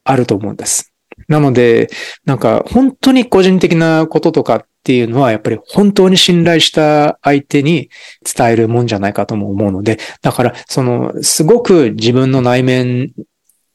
あると思うんです。なので、なんか本当に個人的なこととかっていうのは、やっぱり本当に信頼した相手に伝えるもんじゃないかとも思うので、だから、その、すごく自分の内面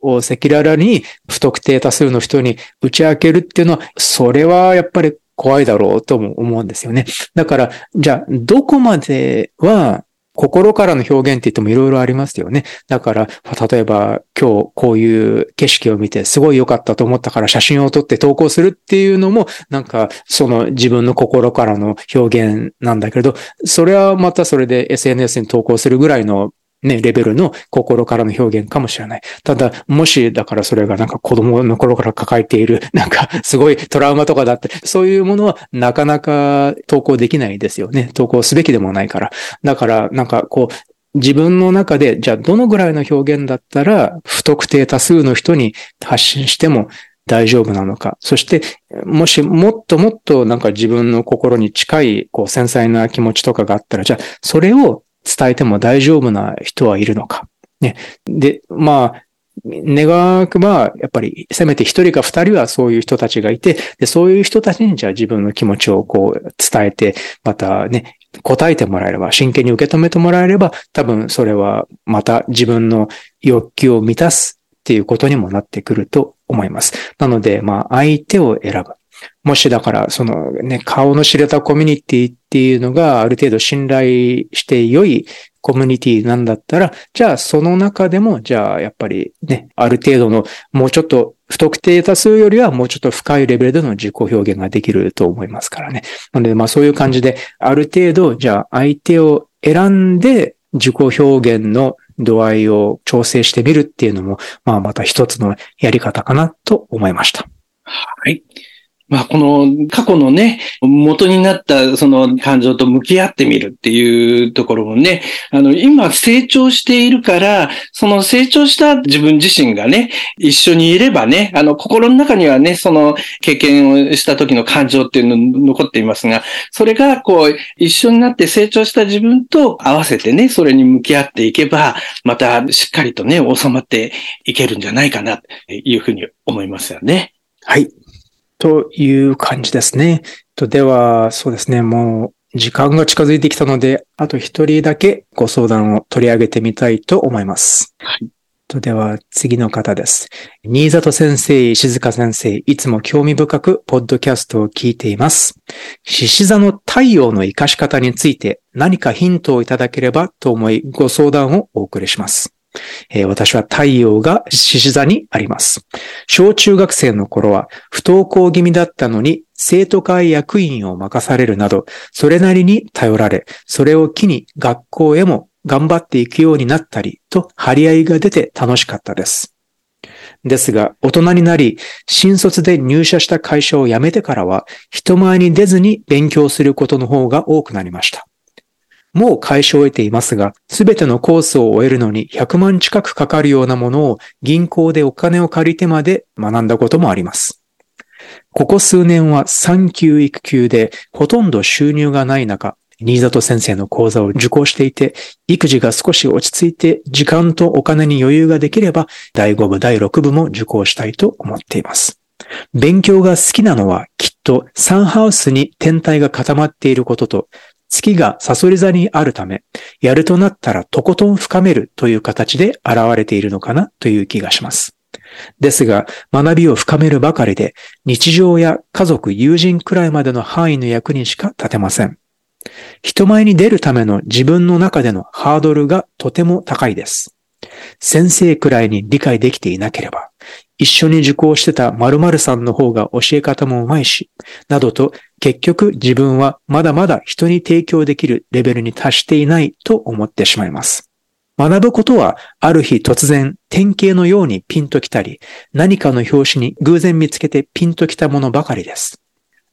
を赤裸々に不特定多数の人に打ち明けるっていうのは、それはやっぱり怖いだろうとも思うんですよね。だから、じゃあ、どこまでは心からの表現って言ってもいろいろありますよね。だから、例えば今日こういう景色を見てすごい良かったと思ったから写真を撮って投稿するっていうのも、なんかその自分の心からの表現なんだけれど、それはまたそれで SNS に投稿するぐらいのね、レベルの心からの表現かもしれない。ただ、もし、だからそれがなんか子供の頃から抱えている、なんかすごいトラウマとかだって、そういうものはなかなか投稿できないですよね。投稿すべきでもないから。だから、なんかこう、自分の中で、じゃあどのぐらいの表現だったら、不特定多数の人に発信しても大丈夫なのか。そして、もしもっともっとなんか自分の心に近い、こう、繊細な気持ちとかがあったら、じゃあ、それを伝えても大丈夫な人はいるのか。ね。で、まあ、願わくば、やっぱり、せめて一人か二人はそういう人たちがいて、で、そういう人たちにじゃあ自分の気持ちをこう伝えて、またね、答えてもらえれば、真剣に受け止めてもらえれば、多分それはまた自分の欲求を満たすっていうことにもなってくると思います。なので、まあ、相手を選ぶ。もしだから、そのね、顔の知れたコミュニティっていうのがある程度信頼して良いコミュニティなんだったら、じゃあその中でも、じゃあやっぱりね、ある程度のもうちょっと不特定多数よりはもうちょっと深いレベルでの自己表現ができると思いますからね。なのでまあそういう感じで、ある程度、じゃあ相手を選んで自己表現の度合いを調整してみるっていうのも、まあまた一つのやり方かなと思いました。はい。まあ、この過去のね、元になったその感情と向き合ってみるっていうところもね、あの、今成長しているから、その成長した自分自身がね、一緒にいればね、あの、心の中にはね、その経験をした時の感情っていうの残っていますが、それがこう、一緒になって成長した自分と合わせてね、それに向き合っていけば、またしっかりとね、収まっていけるんじゃないかな、というふうに思いますよね。はい。という感じですね。とでは、そうですね、もう時間が近づいてきたので、あと一人だけご相談を取り上げてみたいと思います。はい。とでは、次の方です。新里先生、静香先生、いつも興味深くポッドキャストを聞いています。獅子座の太陽の活かし方について何かヒントをいただければと思いご相談をお送りします。えー、私は太陽が獅子座にあります。小中学生の頃は不登校気味だったのに生徒会役員を任されるなど、それなりに頼られ、それを機に学校へも頑張っていくようになったりと張り合いが出て楽しかったです。ですが、大人になり、新卒で入社した会社を辞めてからは、人前に出ずに勉強することの方が多くなりました。もう解消を得ていますが、すべてのコースを終えるのに100万近くかかるようなものを銀行でお金を借りてまで学んだこともあります。ここ数年は産休育休でほとんど収入がない中、新里先生の講座を受講していて、育児が少し落ち着いて時間とお金に余裕ができれば、第5部、第6部も受講したいと思っています。勉強が好きなのはきっとサンハウスに天体が固まっていることと月がサソリ座にあるため、やるとなったらとことん深めるという形で現れているのかなという気がします。ですが、学びを深めるばかりで、日常や家族、友人くらいまでの範囲の役にしか立てません。人前に出るための自分の中でのハードルがとても高いです。先生くらいに理解できていなければ、一緒に受講してた〇〇さんの方が教え方もうまいし、などと結局自分はまだまだ人に提供できるレベルに達していないと思ってしまいます。学ぶことはある日突然典型のようにピンときたり、何かの表紙に偶然見つけてピンときたものばかりです。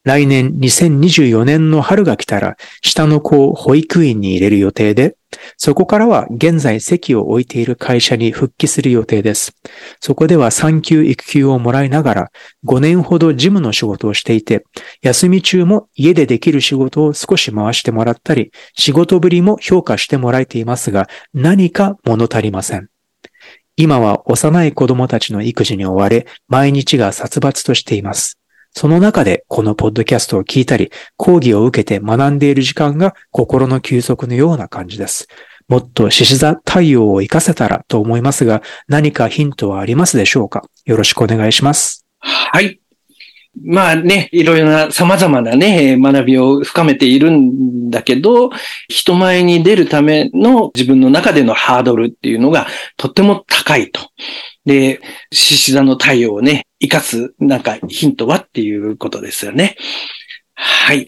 来年2024年の春が来たら、下の子を保育園に入れる予定で、そこからは現在席を置いている会社に復帰する予定です。そこでは産休育休をもらいながら5年ほど事務の仕事をしていて、休み中も家でできる仕事を少し回してもらったり、仕事ぶりも評価してもらえていますが、何か物足りません。今は幼い子供たちの育児に追われ、毎日が殺伐としています。その中でこのポッドキャストを聞いたり、講義を受けて学んでいる時間が心の休息のような感じです。もっと獅子座太陽を活かせたらと思いますが、何かヒントはありますでしょうか？よろしくお願いします。はい。まあね、いろいろな様々なね、学びを深めているんだけど、人前に出るための自分の中でのハードルっていうのがとっても高いと。で、獅子座の太陽をね、生かすなんかヒントはっていうことですよね。はい。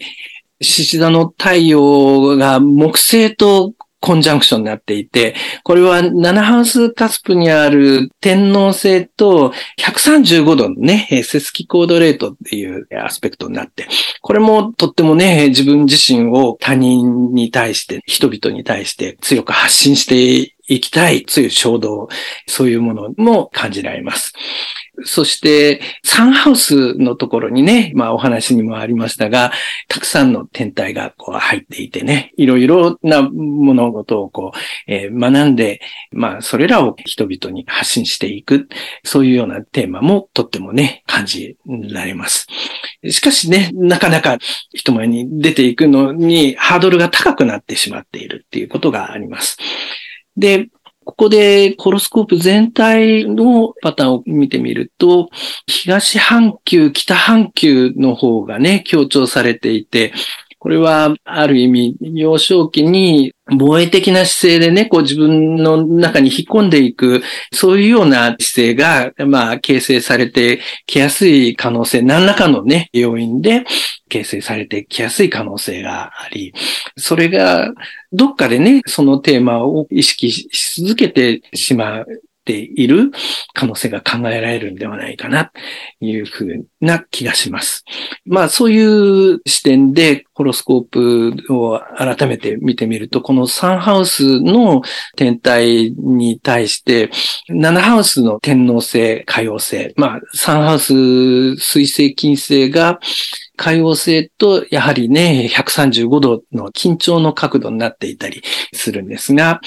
獅子座の太陽が木星とコンジャンクションになっていて、これは7ハウスカスプにある天皇星と135度のね、セスキコードレートっていうアスペクトになって、これもとってもね、自分自身を他人に対して、人々に対して強く発信していきたい強い衝動、そういうものも感じられます。そして、サンハウスのところにね、まあお話にもありましたが、たくさんの天体がこう入っていてね、いろいろな物事をこう、えー、学んで、まあそれらを人々に発信していく、そういうようなテーマもとってもね、感じられます。しかしね、なかなか人前に出ていくのにハードルが高くなってしまっているっていうことがあります。で、ここでコロスコープ全体のパターンを見てみると、東半球、北半球の方がね、強調されていて、これは、ある意味、幼少期に防衛的な姿勢でね、こう自分の中に引っ込んでいく、そういうような姿勢が、まあ、形成されてきやすい可能性、何らかのね、要因で形成されてきやすい可能性があり、それが、どっかでね、そのテーマを意識し続けてしまう。ている可能性が考えられるんではないかな、というふうな気がします。まあそういう視点でホロスコープを改めて見てみると、このサンハウスの天体に対して、7ハウスの天皇星、海王星、まあサンハウス水星、金星が海王星とやはりね、135度の緊張の角度になっていたりするんですが、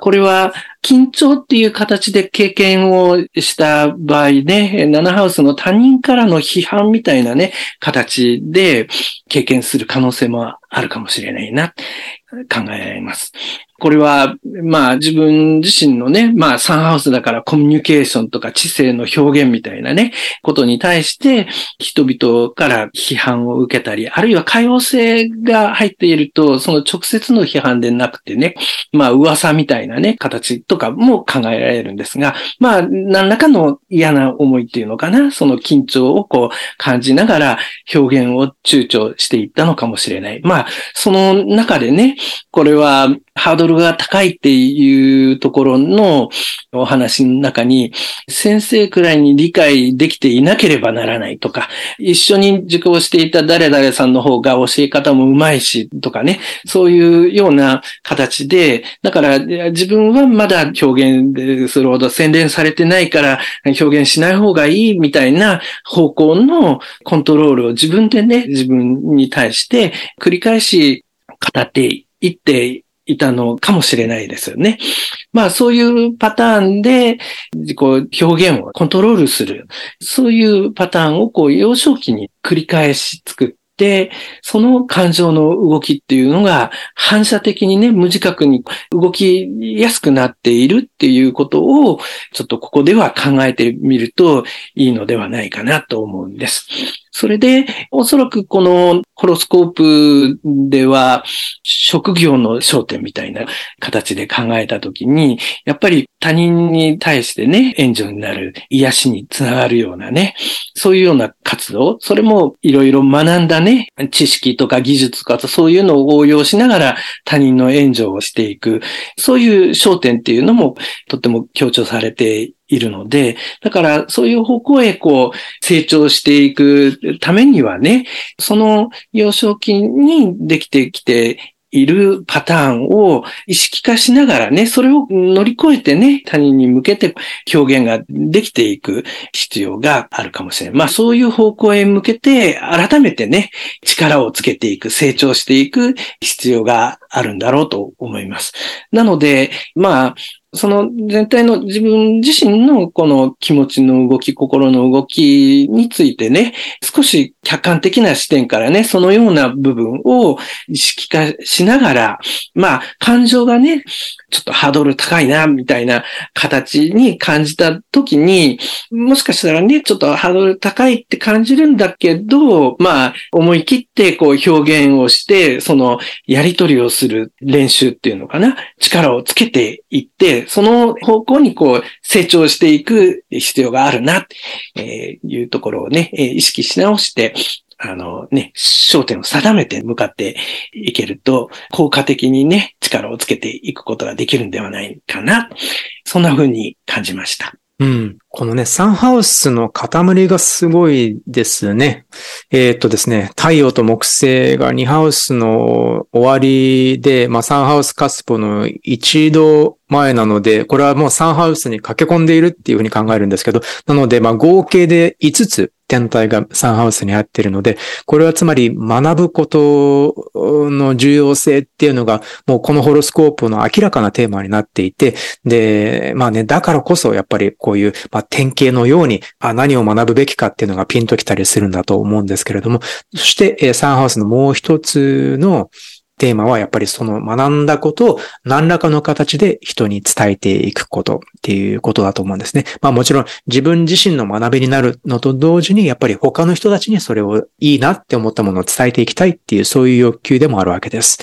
これは緊張っていう形で経験をした場合ね、ナナハウスの他人からの批判みたいなね、形で経験する可能性もあるかもしれないな、考えられます。これは、まあ自分自身のね、まあサンハウスだからコミュニケーションとか知性の表現みたいなね、ことに対して人々から批判を受けたり、あるいは多様性が入っていると、その直接の批判でなくてね、まあ噂みたいなね、形とかも考えられるんですが、まあ何らかの嫌な思いっていうのかな、その緊張をこう感じながら表現を躊躇していったのかもしれない。まあ、その中でね、これはハードルが高いっていうところのお話の中に、先生くらいに理解できていなければならないとか、一緒に受講していた誰々さんの方が教え方もうまいしとかね、そういうような形で、だから自分はまだ表現するほど洗練されてないから表現しない方がいいみたいな方向のコントロールを自分でね、自分に対して繰り返し語っていっていたのかもしれないですよね。まあそういうパターンで、こう表現をコントロールする。そういうパターンをこう幼少期に繰り返し作って、その感情の動きっていうのが反射的にね、無自覚に動きやすくなっているっていうことを、ちょっとここでは考えてみるといいのではないかなと思うんです。それで、おそらくこのホロスコープでは、職業の焦点みたいな形で考えたときに、やっぱり他人に対してね、援助になる、癒しにつながるようなね、そういうような活動、それもいろいろ学んだね、知識とか技術とか、そういうのを応用しながら他人の援助をしていく、そういう焦点っていうのもとっても強調されているので、だからそういう方向へこう成長していくためにはね、その幼少期にできてきているパターンを意識化しながらね、それを乗り越えてね、他人に向けて表現ができていく必要があるかもしれない。まあそういう方向へ向けて改めてね、力をつけていく、成長していく必要があるんだろうと思います。なので、まあ、その全体の自分自身のこの気持ちの動き、心の動きについてね、少し客観的な視点からね、そのような部分を意識化しながら、まあ、感情がね、ちょっとハードル高いな、みたいな形に感じた時に、もしかしたらね、ちょっとハードル高いって感じるんだけど、まあ、思い切ってこう表現をして、そのやり取りをする練習っていうのかな、力をつけていって、その方向にこう成長していく必要があるな、えいうところをね、意識し直して、あのね、焦点を定めて向かっていけると、効果的にね、力をつけていくことができるんではないかな。そんな風に感じました。うん。このね、サンハウスの塊がすごいですね。えー、っとですね、太陽と木星が2ハウスの終わりで、まあ3ハウスカスポの一度前なので、これはもう3ハウスに駆け込んでいるっていうふうに考えるんですけど、なので、まあ合計で5つ天体がサンハウスに入っているので、これはつまり学ぶことの重要性っていうのが、もうこのホロスコープの明らかなテーマになっていて、で、まあね、だからこそやっぱりこういう、まあ、典型のように、あ、何を学ぶべきかっていうのがピンときたりするんだと思うんですけれども、そして、サンハウスのもう一つの、テーマはやっぱりその学んだことを何らかの形で人に伝えていくことっていうことだと思うんですね。まあもちろん自分自身の学びになるのと同時にやっぱり他の人たちにそれをいいなって思ったものを伝えていきたいっていうそういう欲求でもあるわけです。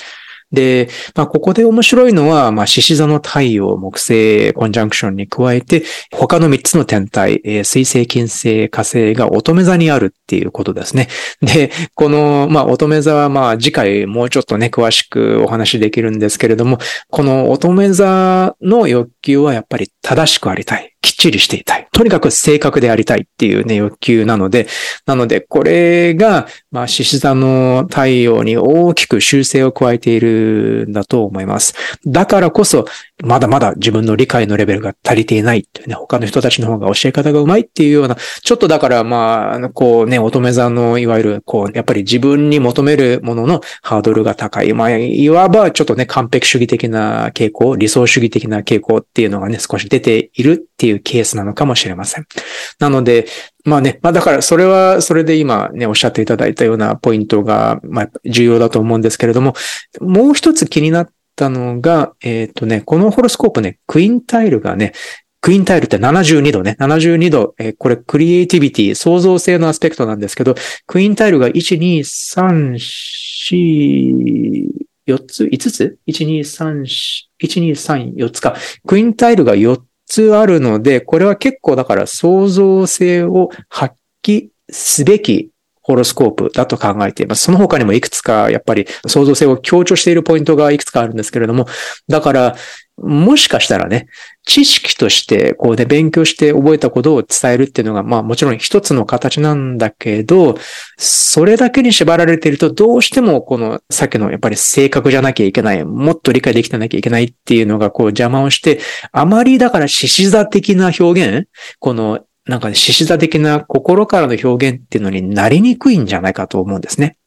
で、まあ、ここで面白いのは、まあ、獅子座の太陽、木星、コンジャンクションに加えて、他の3つの天体、えー、水星、金星、火星が乙女座にあるっていうことですね。で、この、まあ、乙女座は、まあ、次回もうちょっとね、詳しくお話しできるんですけれども、この乙女座の欲求はやっぱり正しくありたい。きっちりしていたい。とにかく正確でありたいっていうね、欲求なので、なので、これが、まあ、獅子座の太陽に大きく修正を加えているんだと思います。だからこそ、まだまだ自分の理解のレベルが足りていないっていうね、他の人たちの方が教え方がうまいっていうような、ちょっとだからまあ、こうね、乙女座のいわゆる、こう、やっぱり自分に求めるもののハードルが高い。まあ、いわばちょっとね、完璧主義的な傾向、理想主義的な傾向っていうのがね、少し出ているっていうケースなのかもしれません。なので、まあね、まあだからそれは、それで今ね、おっしゃっていただいたようなポイントが、まあ重要だと思うんですけれども、もう一つ気になったのが、えっ、ー、とね、このホロスコープね、クインタイルがね、クインタイルって72度ね。72度。えー、これ、クリエイティビティ、創造性のアスペクトなんですけど、クインタイルが1、2、3、4、4つ ?5 つ ?1、2、3、1、2、3、4つか。クインタイルが4つあるので、これは結構だから創造性を発揮すべきホロスコープだと考えています。その他にもいくつかやっぱり創造性を強調しているポイントがいくつかあるんですけれども、だからもしかしたらね、知識として、こうね、勉強して覚えたことを伝えるっていうのが、まあもちろん一つの形なんだけど、それだけに縛られていると、どうしてもこの、さっきのやっぱり正確じゃなきゃいけない、もっと理解できてなきゃいけないっていうのがこう邪魔をして、あまりだから獅子座的な表現、このなんかね、獅子座的な心からの表現っていうのになりにくいんじゃないかと思うんですね。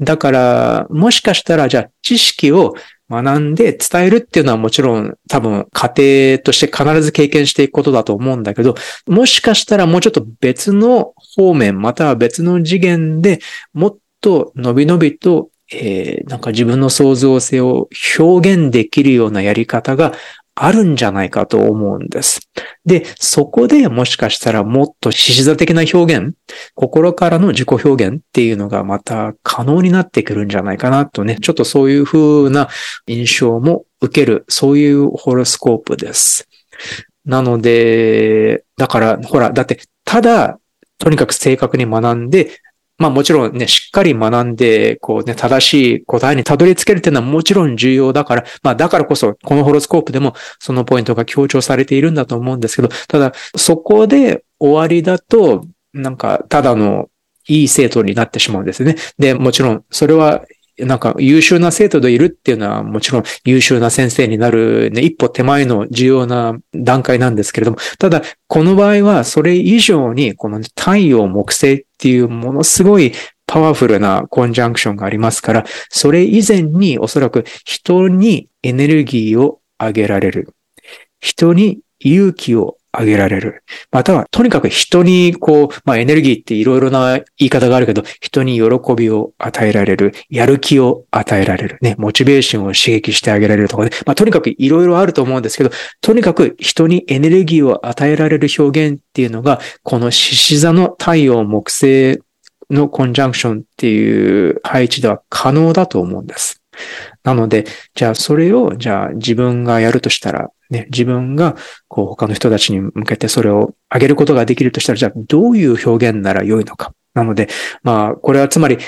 だから、もしかしたら、じゃあ知識を学んで伝えるっていうのはもちろん多分家庭として必ず経験していくことだと思うんだけど、もしかしたらもうちょっと別の方面、または別の次元でもっと伸び伸びと、えー、なんか自分の創造性を表現できるようなやり方があるんじゃないかと思うんです。で、そこでもしかしたらもっと獅子座的な表現、心からの自己表現っていうのがまた可能になってくるんじゃないかなとね、ちょっとそういう風な印象も受ける、そういうホロスコープです。なので、だから、ほら、だって、ただ、とにかく正確に学んで、まあもちろんね、しっかり学んで、こうね、正しい答えにたどり着けるっていうのはもちろん重要だから、まあだからこそ、このホロスコープでもそのポイントが強調されているんだと思うんですけど、ただ、そこで終わりだと、なんか、ただのいい生徒になってしまうんですね。で、もちろん、それはなんか優秀な生徒でいるっていうのはもちろん優秀な先生になるね、一歩手前の重要な段階なんですけれども、ただこの場合はそれ以上にこの太陽木星っていうものすごいパワフルなコンジャンクションがありますから、それ以前におそらく人にエネルギーを上げられる。人に勇気をあげられる。または、とにかく人に、こう、まあエネルギーっていろいろな言い方があるけど、人に喜びを与えられる、やる気を与えられる、ね、モチベーションを刺激してあげられるとかね。まあとにかくいろいろあると思うんですけど、とにかく人にエネルギーを与えられる表現っていうのが、この獅子座の太陽木星のコンジャンクションっていう配置では可能だと思うんです。なので、じゃあそれを、じゃあ自分がやるとしたら、ね、自分がこう他の人たちに向けてそれを上げることができるとしたら、じゃあどういう表現なら良いのか。なので、まあ、これはつまり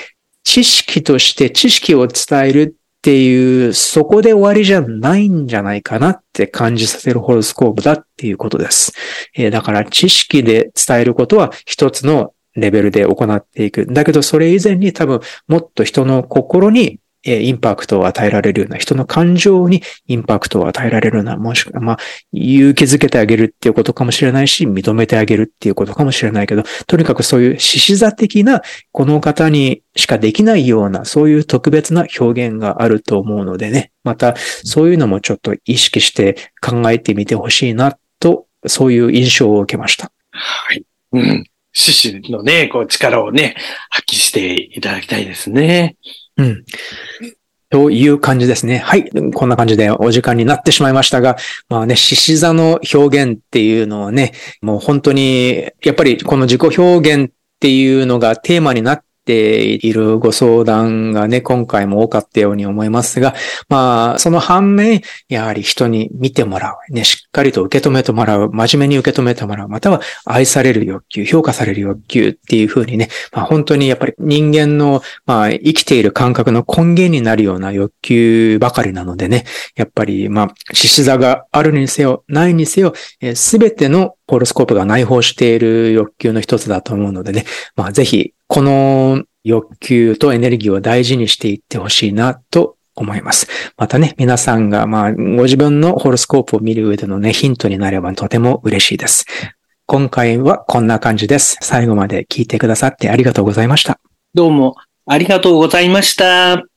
知識として知識を伝えるっていう、そこで終わりじゃないんじゃないかなって感じさせるホロスコープだっていうことです。えー、だから知識で伝えることは一つのレベルで行っていく。だけどそれ以前に多分もっと人の心にえインパクトを与えられるような、人の感情にインパクトを与えられるような、もしくは、まあ、勇気づけてあげるっていうことかもしれないし、認めてあげるっていうことかもしれないけど、とにかくそういう獅子座的な、この方にしかできないような、そういう特別な表現があると思うのでね、また、そういうのもちょっと意識して考えてみてほしいな、と、そういう印象を受けました。はい。うん。獅子のね、こう力をね、発揮していただきたいですね。うん。という感じですね。はい。こんな感じでお時間になってしまいましたが、まあね、獅子座の表現っていうのはね、もう本当に、やっぱりこの自己表現っていうのがテーマになっているご相談がね、今回も多かったように思いますが、まあ、その反面、やはり人に見てもらう、ね、しっかりと受け止めてもらう、真面目に受け止めてもらう、または愛される欲求、評価される欲求っていうふうにね、まあ本当にやっぱり人間の、まあ生きている感覚の根源になるような欲求ばかりなのでね、やっぱりまあ、獅子座があるにせよ、ないにせよ、すべてのホロスコープが内包している欲求の一つだと思うのでね、まあぜひこの欲求とエネルギーを大事にしていってほしいなと思います。またね、皆さんが、まあ、ご自分のホロスコープを見る上でのね、ヒントになればとても嬉しいです。今回はこんな感じです。最後まで聞いてくださってありがとうございました。どうもありがとうございました。